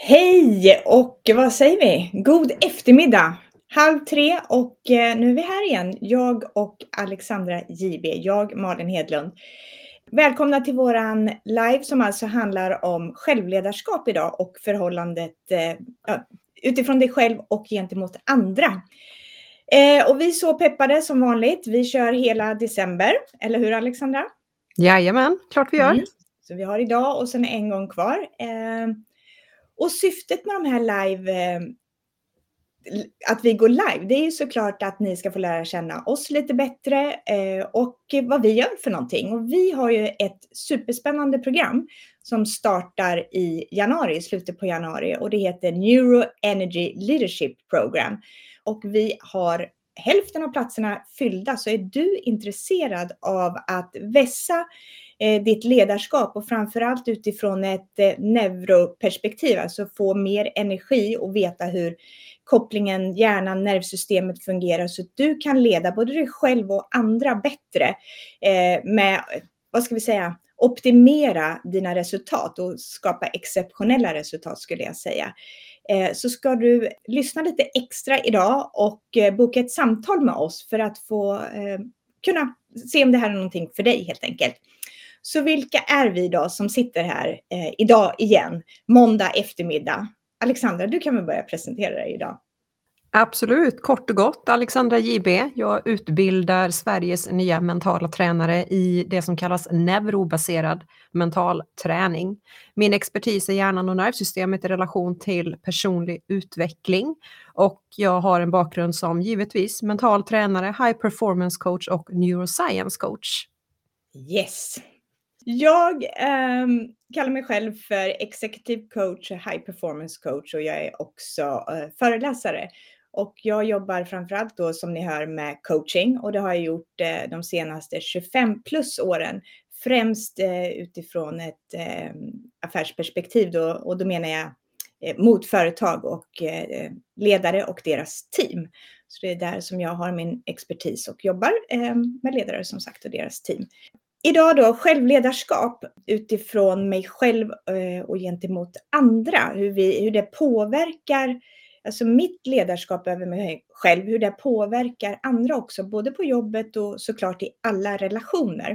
Hej och vad säger vi? God eftermiddag! Halv tre och eh, nu är vi här igen. Jag och Alexandra JB, jag Malin Hedlund. Välkomna till våran live som alltså handlar om självledarskap idag och förhållandet eh, utifrån dig själv och gentemot andra. Eh, och vi är så peppade som vanligt. Vi kör hela december, eller hur Alexandra? Jajamän, klart vi gör. Mm. Så vi har idag och sen en gång kvar. Eh, och syftet med de här live, eh, att vi går live, det är ju såklart att ni ska få lära känna oss lite bättre eh, och vad vi gör för någonting. Och vi har ju ett superspännande program som startar i januari, i slutet på januari och det heter Neuro Energy Leadership Program. Och vi har hälften av platserna fyllda, så är du intresserad av att vässa Eh, ditt ledarskap och framförallt utifrån ett eh, neuroperspektiv, alltså få mer energi och veta hur kopplingen hjärnan, nervsystemet fungerar så att du kan leda både dig själv och andra bättre eh, med, vad ska vi säga, optimera dina resultat och skapa exceptionella resultat skulle jag säga. Eh, så ska du lyssna lite extra idag och eh, boka ett samtal med oss för att få kunna se om det här är någonting för dig helt enkelt. Så vilka är vi då som sitter här eh, idag igen, måndag eftermiddag? Alexandra, du kan väl börja presentera dig idag. Absolut, kort och gott. Alexandra JB. Jag utbildar Sveriges nya mentala tränare i det som kallas neurobaserad mental träning. Min expertis är hjärnan och nervsystemet i relation till personlig utveckling och jag har en bakgrund som givetvis mental tränare, high performance coach och neuroscience coach. Yes, jag eh, kallar mig själv för executive coach, high performance coach och jag är också eh, föreläsare. Och jag jobbar framförallt då som ni hör med coaching och det har jag gjort eh, de senaste 25 plus åren. Främst eh, utifrån ett ehm, affärsperspektiv då, och då menar jag eh, mot företag och eh, ledare och deras team. Så det är där som jag har min expertis och jobbar ehm, med ledare som sagt och deras team. Idag då självledarskap utifrån mig själv eh, och gentemot andra, hur, vi, hur det påverkar alltså mitt ledarskap över mig själv, hur det påverkar andra också, både på jobbet och såklart i alla relationer.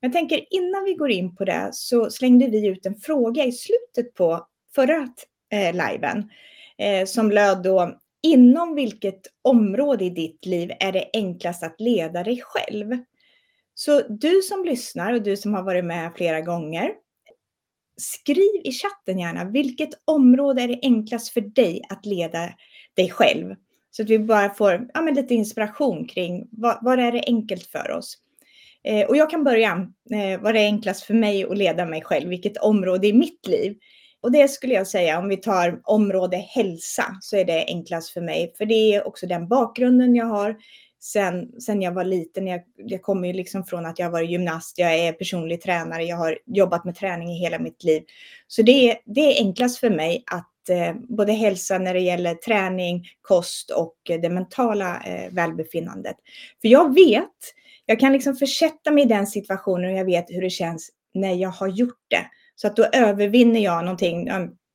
Men jag tänker innan vi går in på det så slängde vi ut en fråga i slutet på förra eh, liven eh, som löd då inom vilket område i ditt liv är det enklast att leda dig själv? Så du som lyssnar och du som har varit med flera gånger, skriv i chatten gärna, vilket område är det enklast för dig att leda dig själv? Så att vi bara får ja, men lite inspiration kring vad, vad är det enkelt för oss? Eh, och jag kan börja, eh, vad är enklast för mig att leda mig själv? Vilket område i mitt liv? Och det skulle jag säga, om vi tar område hälsa, så är det enklast för mig. För det är också den bakgrunden jag har sen, sen jag var liten. Jag, jag kommer ju liksom från att jag var gymnast, jag är personlig tränare, jag har jobbat med träning i hela mitt liv. Så det är, det är enklast för mig att eh, både hälsa när det gäller träning, kost och eh, det mentala eh, välbefinnandet. För jag vet, jag kan liksom försätta mig i den situationen och jag vet hur det känns när jag har gjort det. Så att då övervinner jag någonting,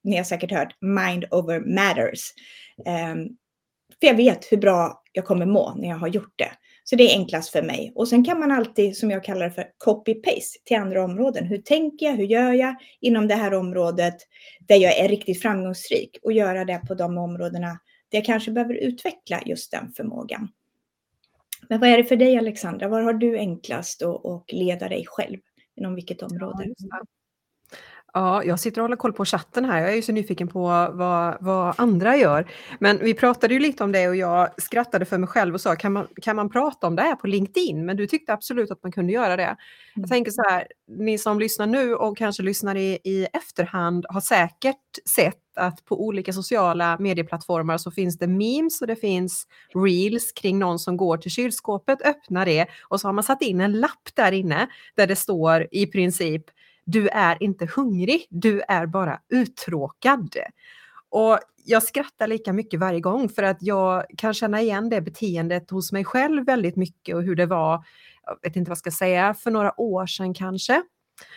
ni har säkert hört, mind over matters. Um, för jag vet hur bra jag kommer må när jag har gjort det. Så det är enklast för mig. Och sen kan man alltid, som jag kallar det för, copy-paste till andra områden. Hur tänker jag? Hur gör jag inom det här området där jag är riktigt framgångsrik och göra det på de områdena där jag kanske behöver utveckla just den förmågan. Men vad är det för dig Alexandra? Var har du enklast att leda dig själv? Inom vilket område? Ja, Ja, jag sitter och håller koll på chatten här. Jag är ju så nyfiken på vad, vad andra gör. Men vi pratade ju lite om det och jag skrattade för mig själv och sa, kan man, kan man prata om det här på LinkedIn? Men du tyckte absolut att man kunde göra det. Jag mm. tänker så här, ni som lyssnar nu och kanske lyssnar i, i efterhand har säkert sett att på olika sociala medieplattformar så finns det memes och det finns reels kring någon som går till kylskåpet, öppnar det och så har man satt in en lapp där inne där det står i princip du är inte hungrig, du är bara uttråkad. Och jag skrattar lika mycket varje gång för att jag kan känna igen det beteendet hos mig själv väldigt mycket och hur det var, jag vet inte vad jag ska säga, för några år sedan kanske.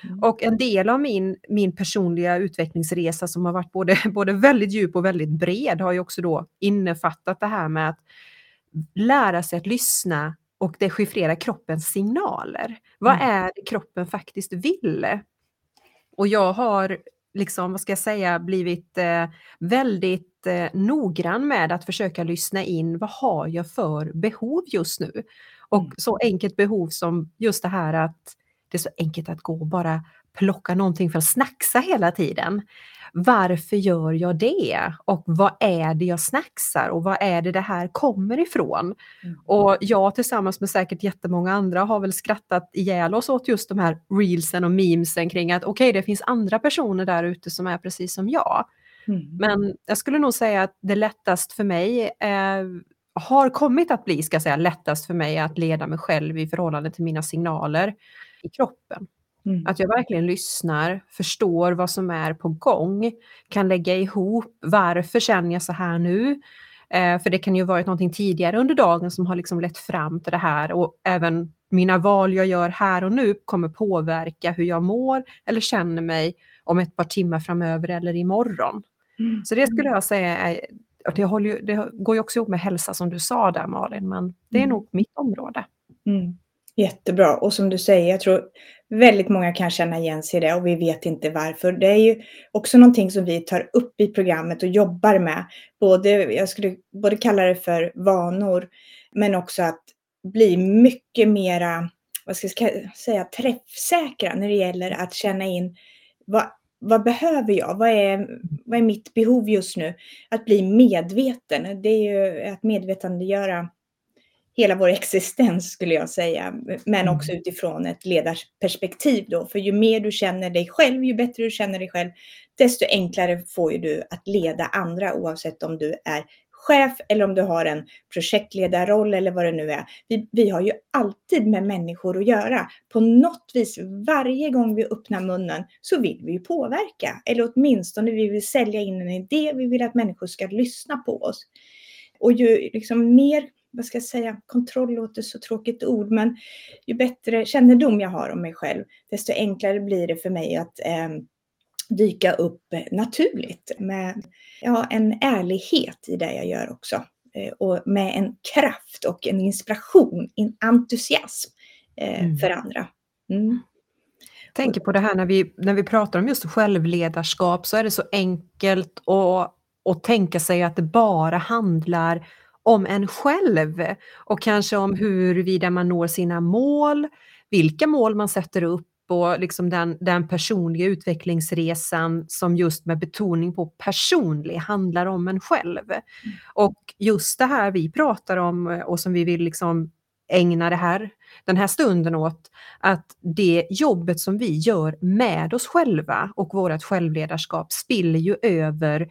Mm. Och en del av min, min personliga utvecklingsresa som har varit både, både väldigt djup och väldigt bred har ju också då innefattat det här med att lära sig att lyssna och dechiffrera kroppens signaler. Vad mm. är det kroppen faktiskt vill? Och jag har liksom, vad ska jag säga, blivit eh, väldigt eh, noggrann med att försöka lyssna in vad har jag för behov just nu? Och mm. så enkelt behov som just det här att det är så enkelt att gå och bara plocka någonting för att snacksa hela tiden. Varför gör jag det? Och vad är det jag snacksar och vad är det det här kommer ifrån? Mm. Och jag tillsammans med säkert jättemånga andra har väl skrattat ihjäl oss åt just de här reelsen och memesen kring att okej, okay, det finns andra personer där ute som är precis som jag. Mm. Men jag skulle nog säga att det lättast för mig eh, har kommit att bli, ska jag säga, lättast för mig att leda mig själv i förhållande till mina signaler i kroppen. Mm. Att jag verkligen lyssnar, förstår vad som är på gång, kan lägga ihop varför känner jag så här nu? Eh, för det kan ju varit någonting tidigare under dagen som har liksom lett fram till det här och även mina val jag gör här och nu kommer påverka hur jag mår eller känner mig om ett par timmar framöver eller imorgon. Mm. Så det skulle jag säga är, det, håller, det går ju också ihop med hälsa som du sa där Malin, men det är mm. nog mitt område. Mm. Jättebra. Och som du säger, jag tror väldigt många kan känna igen sig i det och vi vet inte varför. Det är ju också någonting som vi tar upp i programmet och jobbar med. Både, jag skulle både kalla det för vanor, men också att bli mycket mera, vad ska jag säga, träffsäkra när det gäller att känna in vad, vad behöver jag? Vad är, vad är mitt behov just nu? Att bli medveten, det är ju att medvetandegöra hela vår existens skulle jag säga, men också mm. utifrån ett ledarperspektiv då. För ju mer du känner dig själv, ju bättre du känner dig själv, desto enklare får ju du att leda andra oavsett om du är chef eller om du har en projektledarroll eller vad det nu är. Vi, vi har ju alltid med människor att göra. På något vis, varje gång vi öppnar munnen så vill vi ju påverka. Eller åtminstone vi vill sälja in en idé, vi vill att människor ska lyssna på oss. Och ju liksom mer vad ska jag säga, kontroll låter så tråkigt ord, men ju bättre kännedom jag har om mig själv, desto enklare blir det för mig att eh, dyka upp naturligt med ja, en ärlighet i det jag gör också. Eh, och med en kraft och en inspiration, en entusiasm eh, mm. för andra. Mm. tänker på det här när vi, när vi pratar om just självledarskap så är det så enkelt att, att tänka sig att det bara handlar om en själv och kanske om huruvida man når sina mål, vilka mål man sätter upp och liksom den, den personliga utvecklingsresan som just med betoning på personlig handlar om en själv. Mm. Och just det här vi pratar om och som vi vill liksom ägna det här, den här stunden åt, att det jobbet som vi gör med oss själva och vårt självledarskap spiller ju över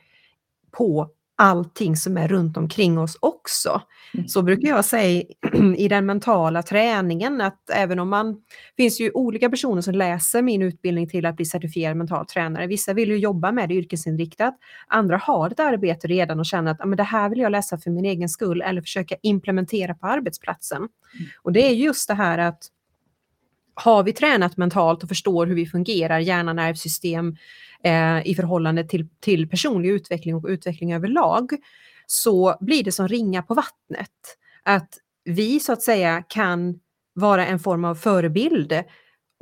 på allting som är runt omkring oss också. Mm. Så brukar jag säga i den mentala träningen att även om man, det finns ju olika personer som läser min utbildning till att bli certifierad mental tränare. Vissa vill ju jobba med det yrkesinriktat, andra har ett arbete redan och känner att ah, men det här vill jag läsa för min egen skull eller försöka implementera på arbetsplatsen. Mm. Och det är just det här att har vi tränat mentalt och förstår hur vi fungerar, hjärna, nervsystem, eh, i förhållande till, till personlig utveckling och utveckling överlag, så blir det som ringa på vattnet. Att vi så att säga kan vara en form av förebild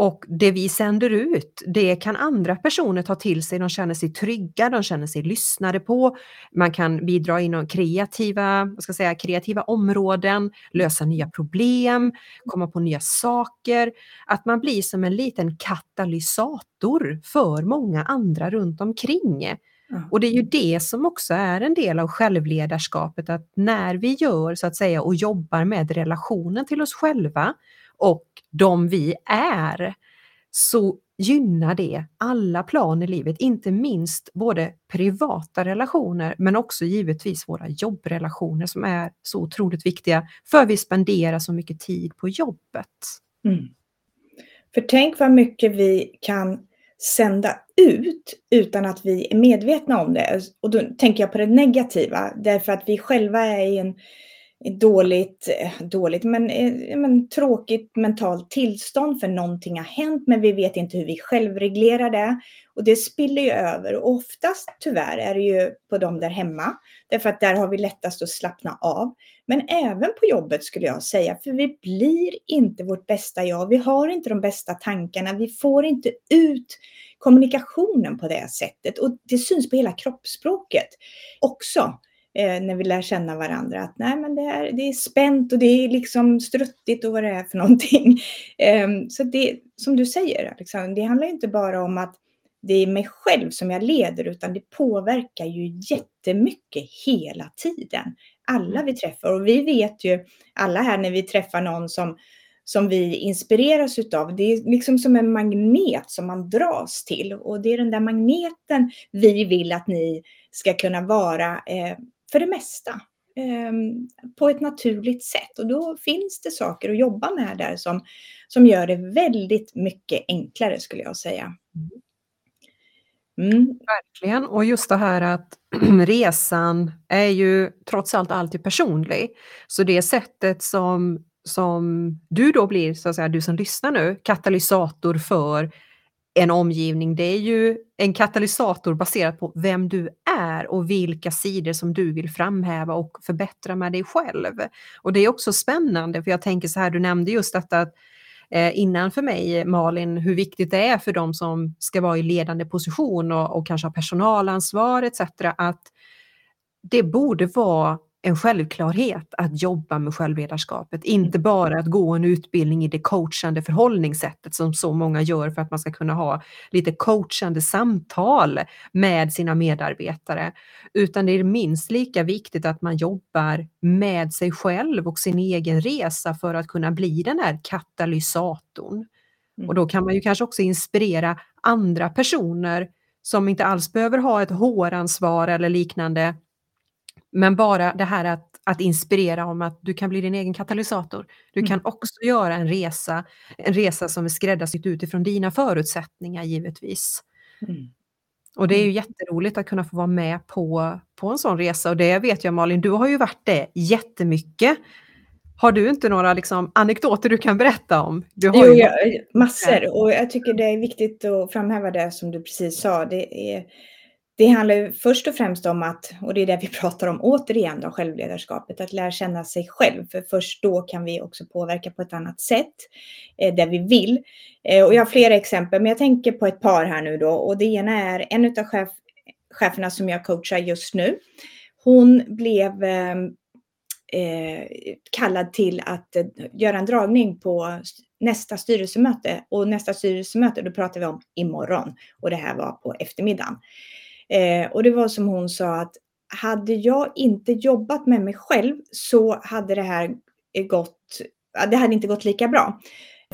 och det vi sänder ut, det kan andra personer ta till sig. De känner sig trygga, de känner sig lyssnade på. Man kan bidra inom kreativa, vad ska säga, kreativa områden, lösa nya problem, komma på nya saker. Att man blir som en liten katalysator för många andra runt omkring. Och det är ju det som också är en del av självledarskapet, att när vi gör så att säga och jobbar med relationen till oss själva och de vi är, så gynnar det alla plan i livet, inte minst både privata relationer men också givetvis våra jobbrelationer som är så otroligt viktiga för vi spenderar så mycket tid på jobbet. Mm. För tänk vad mycket vi kan sända ut utan att vi är medvetna om det. Och då tänker jag på det negativa, därför att vi själva är i en dåligt, eh, dåligt men, eh, men tråkigt mentalt tillstånd för någonting har hänt men vi vet inte hur vi självreglerar det. Och det spiller ju över och oftast tyvärr är det ju på dem där hemma. Därför att där har vi lättast att slappna av. Men även på jobbet skulle jag säga, för vi blir inte vårt bästa jag. Vi har inte de bästa tankarna. Vi får inte ut kommunikationen på det sättet och det syns på hela kroppsspråket också eh, när vi lär känna varandra. Att nej, men det är, det är spänt och det är liksom struttigt och vad det är för någonting. Eh, så det, som du säger, Alexander, det handlar inte bara om att det är mig själv som jag leder, utan det påverkar ju jättemycket hela tiden. Alla mm. vi träffar och vi vet ju alla här när vi träffar någon som som vi inspireras utav. Det är liksom som en magnet som man dras till och det är den där magneten vi vill att ni ska kunna vara eh, för det mesta eh, på ett naturligt sätt. Och då finns det saker att jobba med där som, som gör det väldigt mycket enklare skulle jag säga. Mm. Verkligen, och just det här att resan är ju trots allt alltid personlig. Så det sättet som som du då blir, så att säga, du som lyssnar nu, katalysator för en omgivning. Det är ju en katalysator baserat på vem du är och vilka sidor som du vill framhäva och förbättra med dig själv. Och det är också spännande, för jag tänker så här, du nämnde just detta att eh, innan för mig, Malin, hur viktigt det är för de som ska vara i ledande position och, och kanske ha personalansvar etc. att det borde vara en självklarhet att jobba med självledarskapet. Inte mm. bara att gå en utbildning i det coachande förhållningssättet som så många gör för att man ska kunna ha lite coachande samtal med sina medarbetare. Utan det är minst lika viktigt att man jobbar med sig själv och sin egen resa för att kunna bli den här katalysatorn. Mm. Och då kan man ju kanske också inspirera andra personer som inte alls behöver ha ett håransvar eller liknande men bara det här att, att inspirera om att du kan bli din egen katalysator. Du mm. kan också göra en resa, en resa som är skräddarsydd utifrån dina förutsättningar givetvis. Mm. Och det är ju mm. jätteroligt att kunna få vara med på, på en sån resa och det vet jag Malin, du har ju varit det jättemycket. Har du inte några liksom, anekdoter du kan berätta om? Du har jo, ju... massor och jag tycker det är viktigt att framhäva det som du precis sa. Det är det handlar först och främst om att, och det är det vi pratar om återigen då, självledarskapet, att lära känna sig själv. För först då kan vi också påverka på ett annat sätt, eh, där vi vill. Eh, och jag har flera exempel, men jag tänker på ett par här nu då. Och det ena är en av chef, cheferna som jag coachar just nu. Hon blev eh, eh kallad till att eh, göra en dragning på nästa styrelsemöte. Och nästa styrelsemöte, då pratar vi om imorgon. Och det här var på eftermiddagen. Eh, och det var som hon sa att hade jag inte jobbat med mig själv så hade det här gått, det hade inte gått lika bra.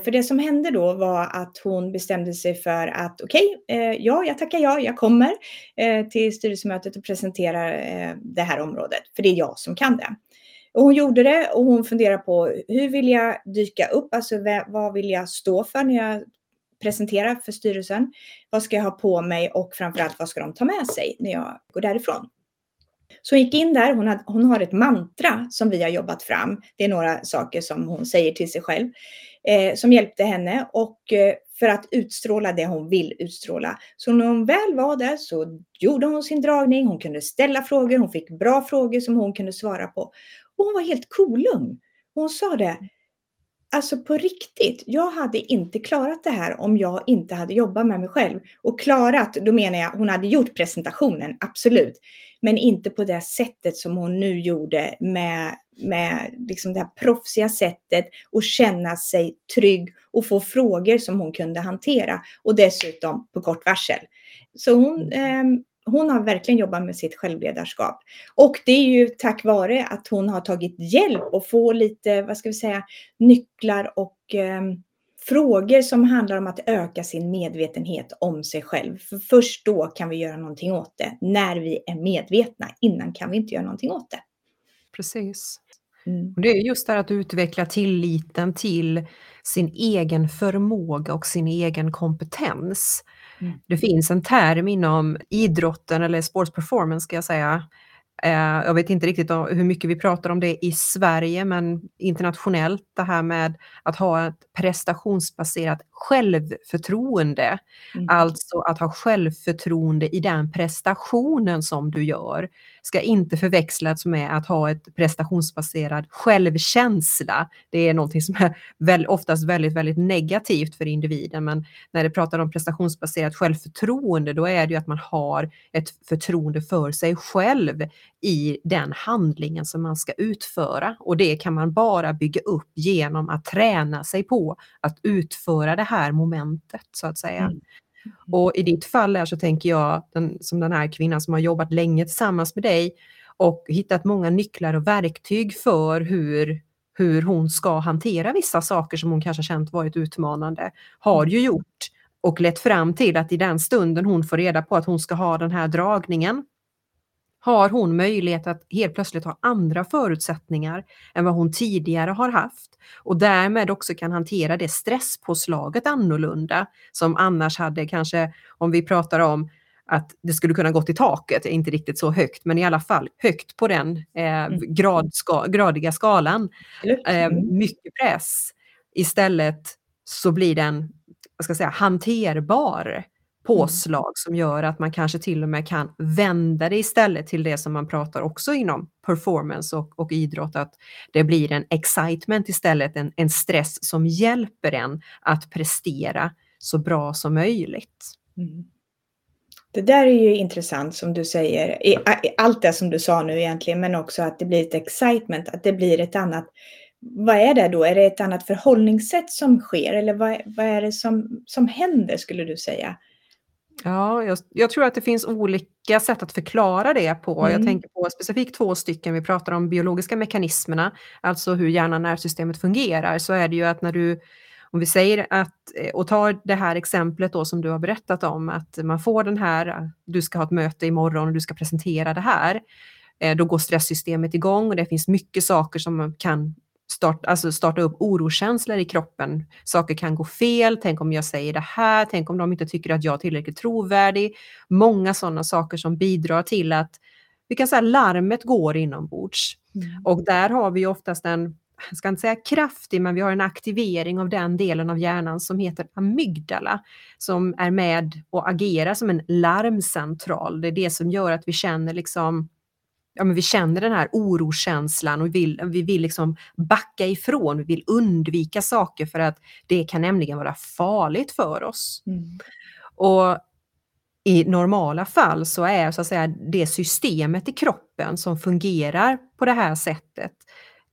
För det som hände då var att hon bestämde sig för att okej, okay, eh, ja, jag tackar ja, jag kommer eh, till styrelsemötet och presenterar eh, det här området, för det är jag som kan det. Och hon gjorde det och hon funderade på hur vill jag dyka upp, alltså vad vill jag stå för när jag presentera för styrelsen. Vad ska jag ha på mig och framförallt vad ska de ta med sig när jag går därifrån? Så hon gick in där, hon, hade, hon har ett mantra som vi har jobbat fram. Det är några saker som hon säger till sig själv eh, som hjälpte henne och eh, för att utstråla det hon vill utstråla. Så när hon väl var där så gjorde hon sin dragning, hon kunde ställa frågor, hon fick bra frågor som hon kunde svara på. Och hon var helt kolugn. Hon sa det, Alltså på riktigt, jag hade inte klarat det här om jag inte hade jobbat med mig själv. Och klarat, då menar jag, hon hade gjort presentationen, absolut. Men inte på det sättet som hon nu gjorde med, med liksom det här proffsiga sättet och känna sig trygg och få frågor som hon kunde hantera. Och dessutom på kort varsel. Så hon, eh, hon har verkligen jobbat med sitt självledarskap. Och det är ju tack vare att hon har tagit hjälp och få lite, vad ska vi säga, nycklar och eh, frågor som handlar om att öka sin medvetenhet om sig själv. För först då kan vi göra någonting åt det, när vi är medvetna. Innan kan vi inte göra någonting åt det. Precis. Mm. Det är just det här att utveckla tilliten till sin egen förmåga och sin egen kompetens. Mm. Det finns en term inom idrotten eller sports performance ska jag säga, Eh, jag vet inte riktigt hur mycket vi pratar om det i Sverige, men internationellt det här med att ha ett prestationsbaserat självförtroende. Mm. Alltså att ha självförtroende i den prestationen som du gör ska inte förväxlas med att ha ett prestationsbaserad självkänsla. Det är någonting som är väl, oftast väldigt, väldigt negativt för individen, men när det pratar om prestationsbaserat självförtroende, då är det ju att man har ett förtroende för sig själv i den handlingen som man ska utföra och det kan man bara bygga upp genom att träna sig på att utföra det här momentet så att säga. Mm. Och i ditt fall här så tänker jag, den, som den här kvinnan som har jobbat länge tillsammans med dig och hittat många nycklar och verktyg för hur, hur hon ska hantera vissa saker som hon kanske känt varit utmanande, har ju gjort och lett fram till att i den stunden hon får reda på att hon ska ha den här dragningen har hon möjlighet att helt plötsligt ha andra förutsättningar än vad hon tidigare har haft och därmed också kan hantera det stresspåslaget annorlunda som annars hade kanske, om vi pratar om att det skulle kunna gå till taket, inte riktigt så högt, men i alla fall högt på den eh, mm. gradska, gradiga skalan. Eh, mycket press. Istället så blir den, vad ska jag säga, hanterbar påslag mm. som gör att man kanske till och med kan vända det istället till det som man pratar också inom performance och, och idrott, att det blir en excitement istället, en, en stress som hjälper en att prestera så bra som möjligt. Mm. Det där är ju intressant som du säger, allt det som du sa nu egentligen, men också att det blir ett excitement, att det blir ett annat vad är det då? Är det ett annat förhållningssätt som sker eller vad, vad är det som, som händer skulle du säga? Ja, jag, jag, tror att det finns olika sätt att förklara det på. Mm. Jag tänker på specifikt två stycken. Vi pratar om biologiska mekanismerna, alltså hur hjärnan nervsystemet fungerar. Så är det ju att när du, om vi säger att, eh, och tar det här exemplet då som du har berättat om, att man får den här, du ska ha ett möte imorgon och du ska presentera det här. Eh, då går stresssystemet igång och det finns mycket saker som kan start, alltså starta upp orokänslor i kroppen. Saker kan gå fel, tänk om jag säger det här, tänk om de inte tycker att jag är tillräckligt trovärdig. Många sådana saker som bidrar till att vi kan säga larmet går inombords. Mm. Och där har vi oftast en, jag ska inte säga kraftig, men vi har en aktivering av den delen av hjärnan som heter amygdala, som är med och agerar som en larmcentral. Det är det som gör att vi känner liksom ja, men vi känner den här orokänslan och vi vill, vi vill liksom backa ifrån, vi vill undvika saker för att det kan nämligen vara farligt för oss. Mm. Och i normala fall så är så att säga det systemet i kroppen som fungerar på det här sättet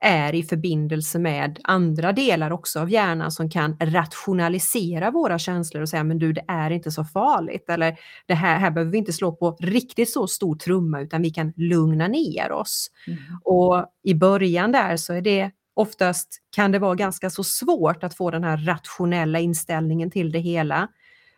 är i förbindelse med andra delar också av hjärnan som kan rationalisera våra känslor och säga men du det är inte så farligt eller det här, här behöver vi inte slå på riktigt så stor trumma utan vi kan lugna ner oss. Mm. Och i början där så är det oftast kan det vara ganska så svårt att få den här rationella inställningen till det hela.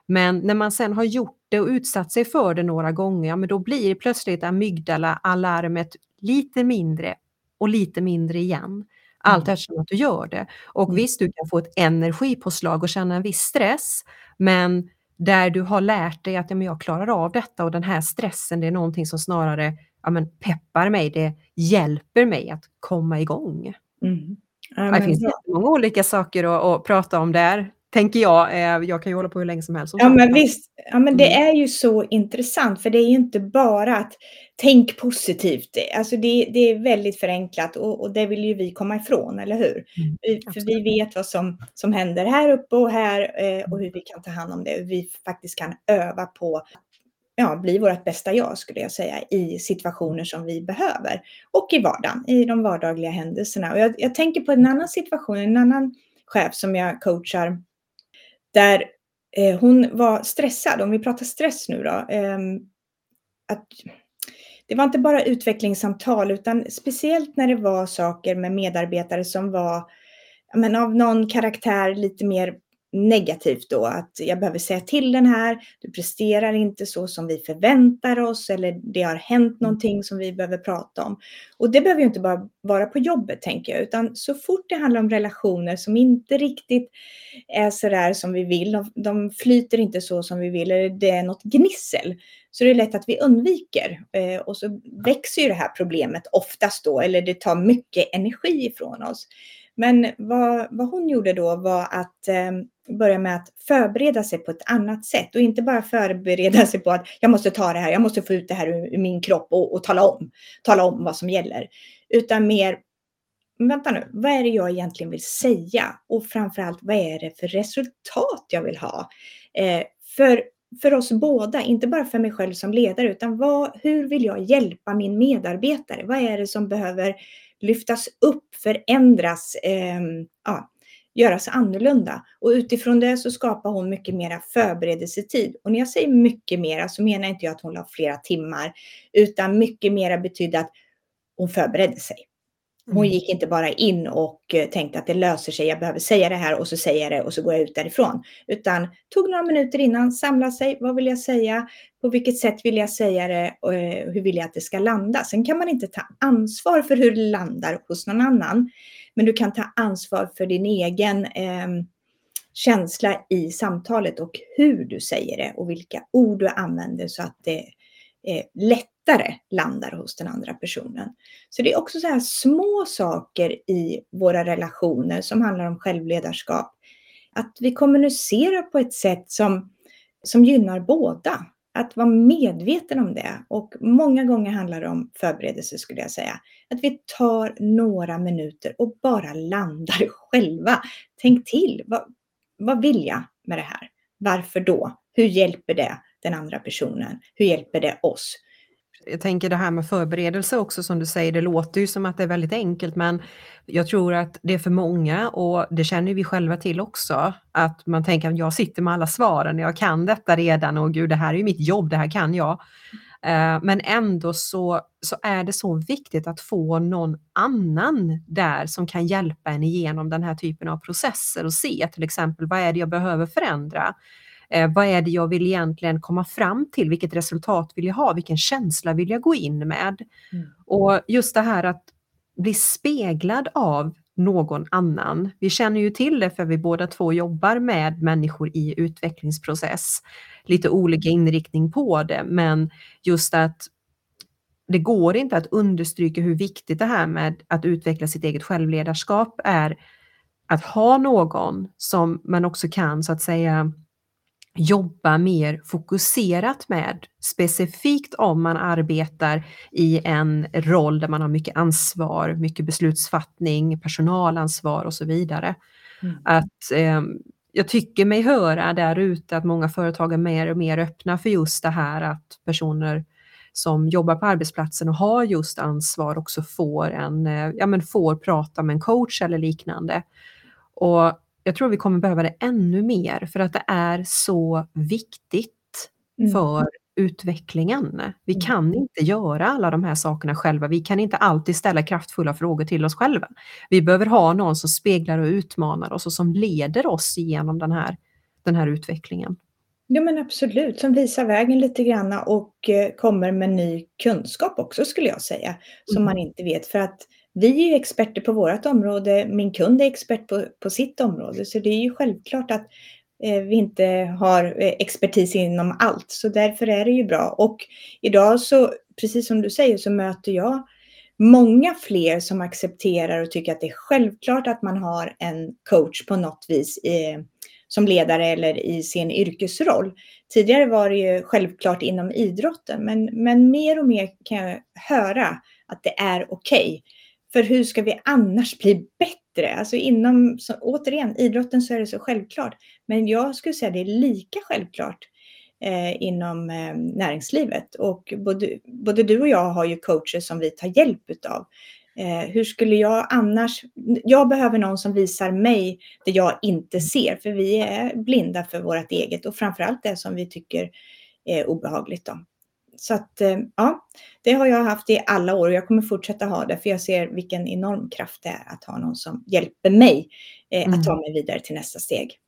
Men när man sen har gjort det och utsatt sig för det några gånger, ja, men då blir plötsligt amygdala-alarmet lite mindre och lite mindre igen. Allt mm. eftersom att du gör det. Och mm. visst, du kan få ett energipåslag och känna en viss stress, men där du har lärt dig att ja, men jag klarar av detta och den här stressen det är någonting som snarare ja, men peppar mig, det hjälper mig att komma igång. Mm. Ja, det finns många olika saker att, att, prata om där tänker jag. Eh, jag kan ju hålla på hur länge som helst. Ja, men visst. Ja, men det mm. är ju så intressant, för det är ju inte bara att tänk positivt. Alltså det, det är väldigt förenklat och, och, det vill ju vi komma ifrån, eller hur? Mm, vi, för vi vet vad som, som händer här uppe och här eh, och hur vi kan ta hand om det. Vi faktiskt kan öva på ja, bli vårt bästa jag skulle jag säga i situationer som vi behöver och i vardagen, i de vardagliga händelserna. Och jag, jag tänker på en annan situation, en annan chef som jag coachar där eh, hon var stressad, om vi pratar stress nu då. Eh, att det var inte bara utvecklingssamtal utan speciellt när det var saker med medarbetare som var men, av någon karaktär lite mer negativt då, att jag behöver säga till den här, du presterar inte så som vi förväntar oss eller det har hänt mm. någonting som vi behöver prata om. Och det behöver ju inte bara vara på jobbet tänker jag, utan så fort det handlar om relationer som inte riktigt är så där som vi vill, de, de flyter inte så som vi vill eller det är något gnissel, så det är lätt att vi undviker. Eh, och så växer ju det här problemet oftast då, eller det tar mycket energi ifrån oss. Men vad, vad hon gjorde då var att eh, börja med att förbereda sig på ett annat sätt och inte bara förbereda sig på att jag måste ta det här, jag måste få ut det här ur, min kropp och, och, tala om, tala om vad som gäller. Utan mer, vänta nu, vad är det jag egentligen vill säga? Och framförallt, vad är det för resultat jag vill ha? Eh, för, för oss båda, inte bara för mig själv som ledare, utan vad, hur vill jag hjälpa min medarbetare? Vad är det som behöver lyftas upp, förändras, eh, ja, göras annorlunda. Och utifrån det så skapar hon mycket mera förberedelsetid. Och när jag säger mycket mera så menar inte jag att hon la flera timmar, utan mycket mera betyder att hon förberedde sig. Hon mm. gick inte bara in och eh, tänkte att det löser sig, jag behöver säga det här och så säger jag det och så går jag ut därifrån. Utan tog några minuter innan, samla sig, vad vill jag säga, på vilket sätt vill jag säga det och eh, hur vill jag att det ska landa. Sen kan man inte ta ansvar för hur det landar hos någon annan, men du kan ta ansvar för din egen eh, känsla i samtalet och hur du säger det och vilka ord du använder så att det eh, lättare landar hos den andra personen. Så det är också så här små saker i våra relationer som handlar om självledarskap. Att vi kommunicerar på ett sätt som, som gynnar båda. Att vara medveten om det. Och många gånger handlar det om förberedelse skulle jag säga. Att vi tar några minuter och bara landar själva. Tänk till. Vad, vad vill jag med det här? Varför då? Hur hjälper det den andra personen? Hur hjälper det oss? Jag tänker det här med förberedelse också som du säger, det låter ju som att det är väldigt enkelt men jag tror att det är för många och det känner vi själva till också, att man tänker att jag sitter med alla svaren, jag kan detta redan och gud det här är ju mitt jobb, det här kan jag. Eh, men ändå så, så är det så viktigt att få någon annan där som kan hjälpa en igenom den här typen av processer och se till exempel vad är det jag behöver förändra? Eh, vad är det jag vill egentligen komma fram till? Vilket resultat vill jag ha? Vilken känsla vill jag gå in med? Mm. Och just det här att bli speglad av någon annan. Vi känner ju till det för vi båda två jobbar med människor i utvecklingsprocess. Lite olika inriktning på det, men just att det går inte att understryka hur viktigt det här med att utveckla sitt eget självledarskap är att ha någon som man också kan så att säga jobba mer fokuserat med, specifikt om man arbetar i en roll där man har mycket ansvar, mycket beslutsfattning, personalansvar och så vidare. Mm. Att eh, jag tycker mig höra där ute att många företag är mer och mer öppna för just det här att personer som jobbar på arbetsplatsen och har just ansvar också får, en, eh, ja, men får prata med en coach eller liknande. Och jag tror vi kommer behöva det ännu mer för att det är så viktigt mm. för utvecklingen. Vi mm. kan inte göra alla de här sakerna själva. Vi kan inte alltid ställa kraftfulla frågor till oss själva. Vi behöver ha någon som speglar och utmanar oss och som leder oss igenom den här, den här utvecklingen. Ja men absolut, som visar vägen lite grann och eh, kommer med ny kunskap också skulle jag säga, som mm. man inte vet. För att vi är experter på vårt område, min kund är expert på, på sitt område, så det är ju självklart att eh, vi inte har eh, expertis inom allt, så därför är det ju bra. Och idag så, precis som du säger, så möter jag många fler som accepterar och tycker att det är självklart att man har en coach på något vis i, som ledare eller i sin yrkesroll. Tidigare var det ju självklart inom idrotten, men, men mer och mer kan jag höra att det är okej. Okay för hur ska vi annars bli bättre? Alltså inom, så, återigen, idrotten så är det så självklart. Men jag skulle säga det är lika självklart eh, inom eh, näringslivet. Och både, både du och jag har ju coacher som vi tar hjälp utav. Eh, hur skulle jag annars... Jag behöver någon som visar mig det jag inte ser, för vi är blinda för vårt eget och framförallt det som vi tycker är obehagligt. Då. Så att eh, ja, det har jag haft i alla år och jag kommer fortsätta ha det för jag ser vilken enorm kraft det är att ha någon som hjälper mig eh, mm. att ta mig vidare till nästa steg.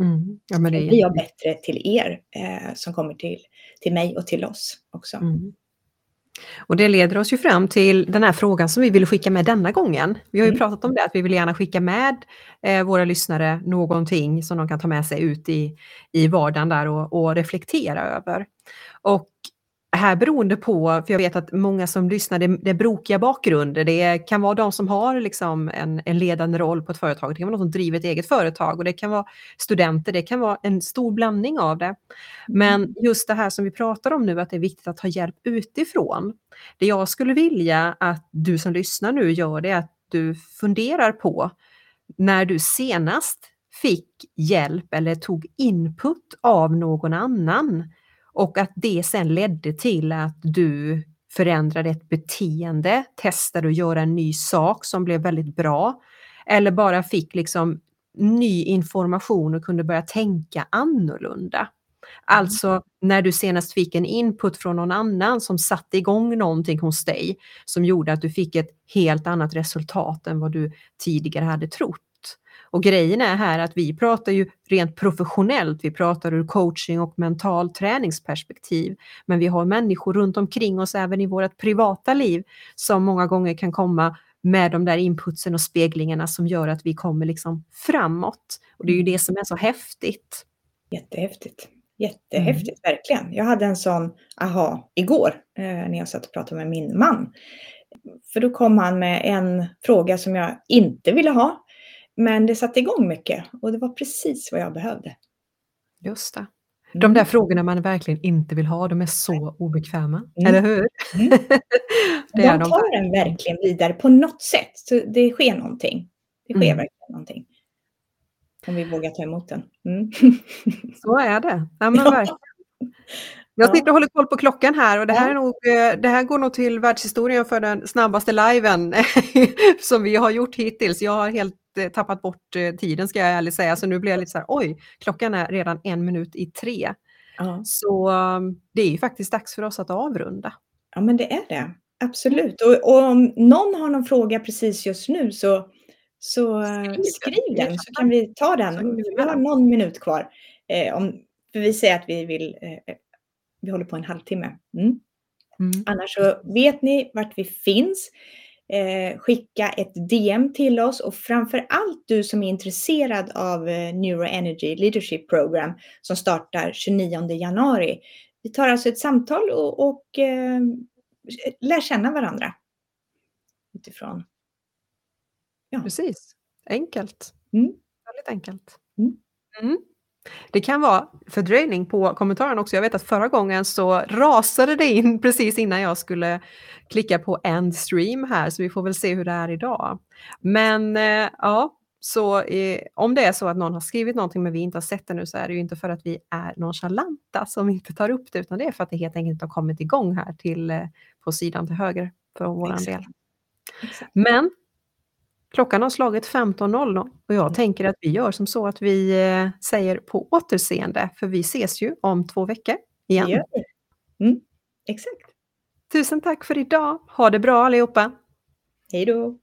Mm. Ja, men det blir jag bättre till er eh, som kommer till, till mig och till oss också. Mm. Och det leder oss ju fram till den här frågan som vi vill skicka med denna gången. Vi har ju mm. pratat om det, att vi vill gärna skicka med eh, våra lyssnare någonting som de kan ta med sig ut i, i vardagen där och, och reflektera över. Och här beroende på, för jag vet att många som lyssnar, det, det är brokiga bakgrunder. Det kan vara de som har liksom en, en ledande roll på ett företag, det kan vara de som driver ett eget företag och det kan vara studenter, det kan vara en stor blandning av det. Men mm. just det här som vi pratar om nu, att det är viktigt att ha hjälp utifrån. Det jag skulle vilja att du som lyssnar nu gör, det är att du funderar på när du senast fick hjälp eller tog input av någon annan och att det sen ledde till att du förändrade ett beteende, testade att göra en ny sak som blev väldigt bra. Eller bara fick liksom ny information och kunde börja tänka annorlunda. Mm. Alltså när du senast fick en input från någon annan som satte igång någonting hos dig som gjorde att du fick ett helt annat resultat än vad du tidigare hade trott. Och grejen är här att vi pratar ju rent professionellt, vi pratar ur coaching och mental träningsperspektiv. Men vi har människor runt omkring oss även i vårt privata liv som många gånger kan komma med de där inputsen och speglingarna som gör att vi kommer liksom framåt. Och det är ju det som är så häftigt. Jättehäftigt. Jättehäftigt, mm. verkligen. Jag hade en sån aha igår eh, när jag satt och pratade med min man. För då kom han med en fråga som jag inte ville ha. Men det satte igång mycket och det var precis vad jag behövde. Just det. De där mm. frågorna man verkligen inte vill ha, de är så obekväma, mm. eller hur? Mm. det de tar en verkligen vidare på något sätt. Så det sker någonting. Det sker mm. verkligen någonting. Om vi vågar ta emot den. Mm. så är det. Ja, men verkligen. Jag sitter och håller koll på klockan här och det här, är nog, eh, det här går nog till världshistorien för den snabbaste liven som vi har gjort hittills. Jag har helt tappat bort eh, tiden ska jag ärligt säga, så nu blir jag lite så här, oj, klockan är redan en minut i tre. Ja. Så um, det är ju faktiskt dags för oss att avrunda. Ja, men det är det. Absolut. Och, och om någon har någon fråga precis just nu så, så skriv, skriv den så kan vi ta den. Vi har någon minut kvar. Eh, om, för vi säger att vi vill, eh, vi håller på en halvtimme. Mm. Mm. Annars så vet ni vart vi finns eh, skicka ett DM till oss och framför allt du som är intresserad av eh, Neuroenergy Leadership Program som startar 29 januari. Vi tar alltså ett samtal och, och eh, lär känna varandra utifrån. Ja. Precis, enkelt. Mm. Väldigt enkelt. Mm. Mm. Det kan vara fördröjning på kommentaren också. Jag vet att förra gången så rasade det in precis innan jag skulle klicka på end stream här, så vi får väl se hur det är idag. Men eh, ja, så eh, om det är så att någon har skrivit någonting men vi inte har sett det nu så är det ju inte för att vi är nonchalanta som inte tar upp det, utan det är för att det helt enkelt inte har kommit igång här till, eh, på sidan till höger för vår del. Exakt. Men Klockan har slagit 15.00 och jag mm. tänker att vi gör som så att vi eh, säger på återseende, för vi ses ju om två veckor igen. Ja. Mm, exakt. Tusen tack för idag. Ha det bra allihopa. Hej då.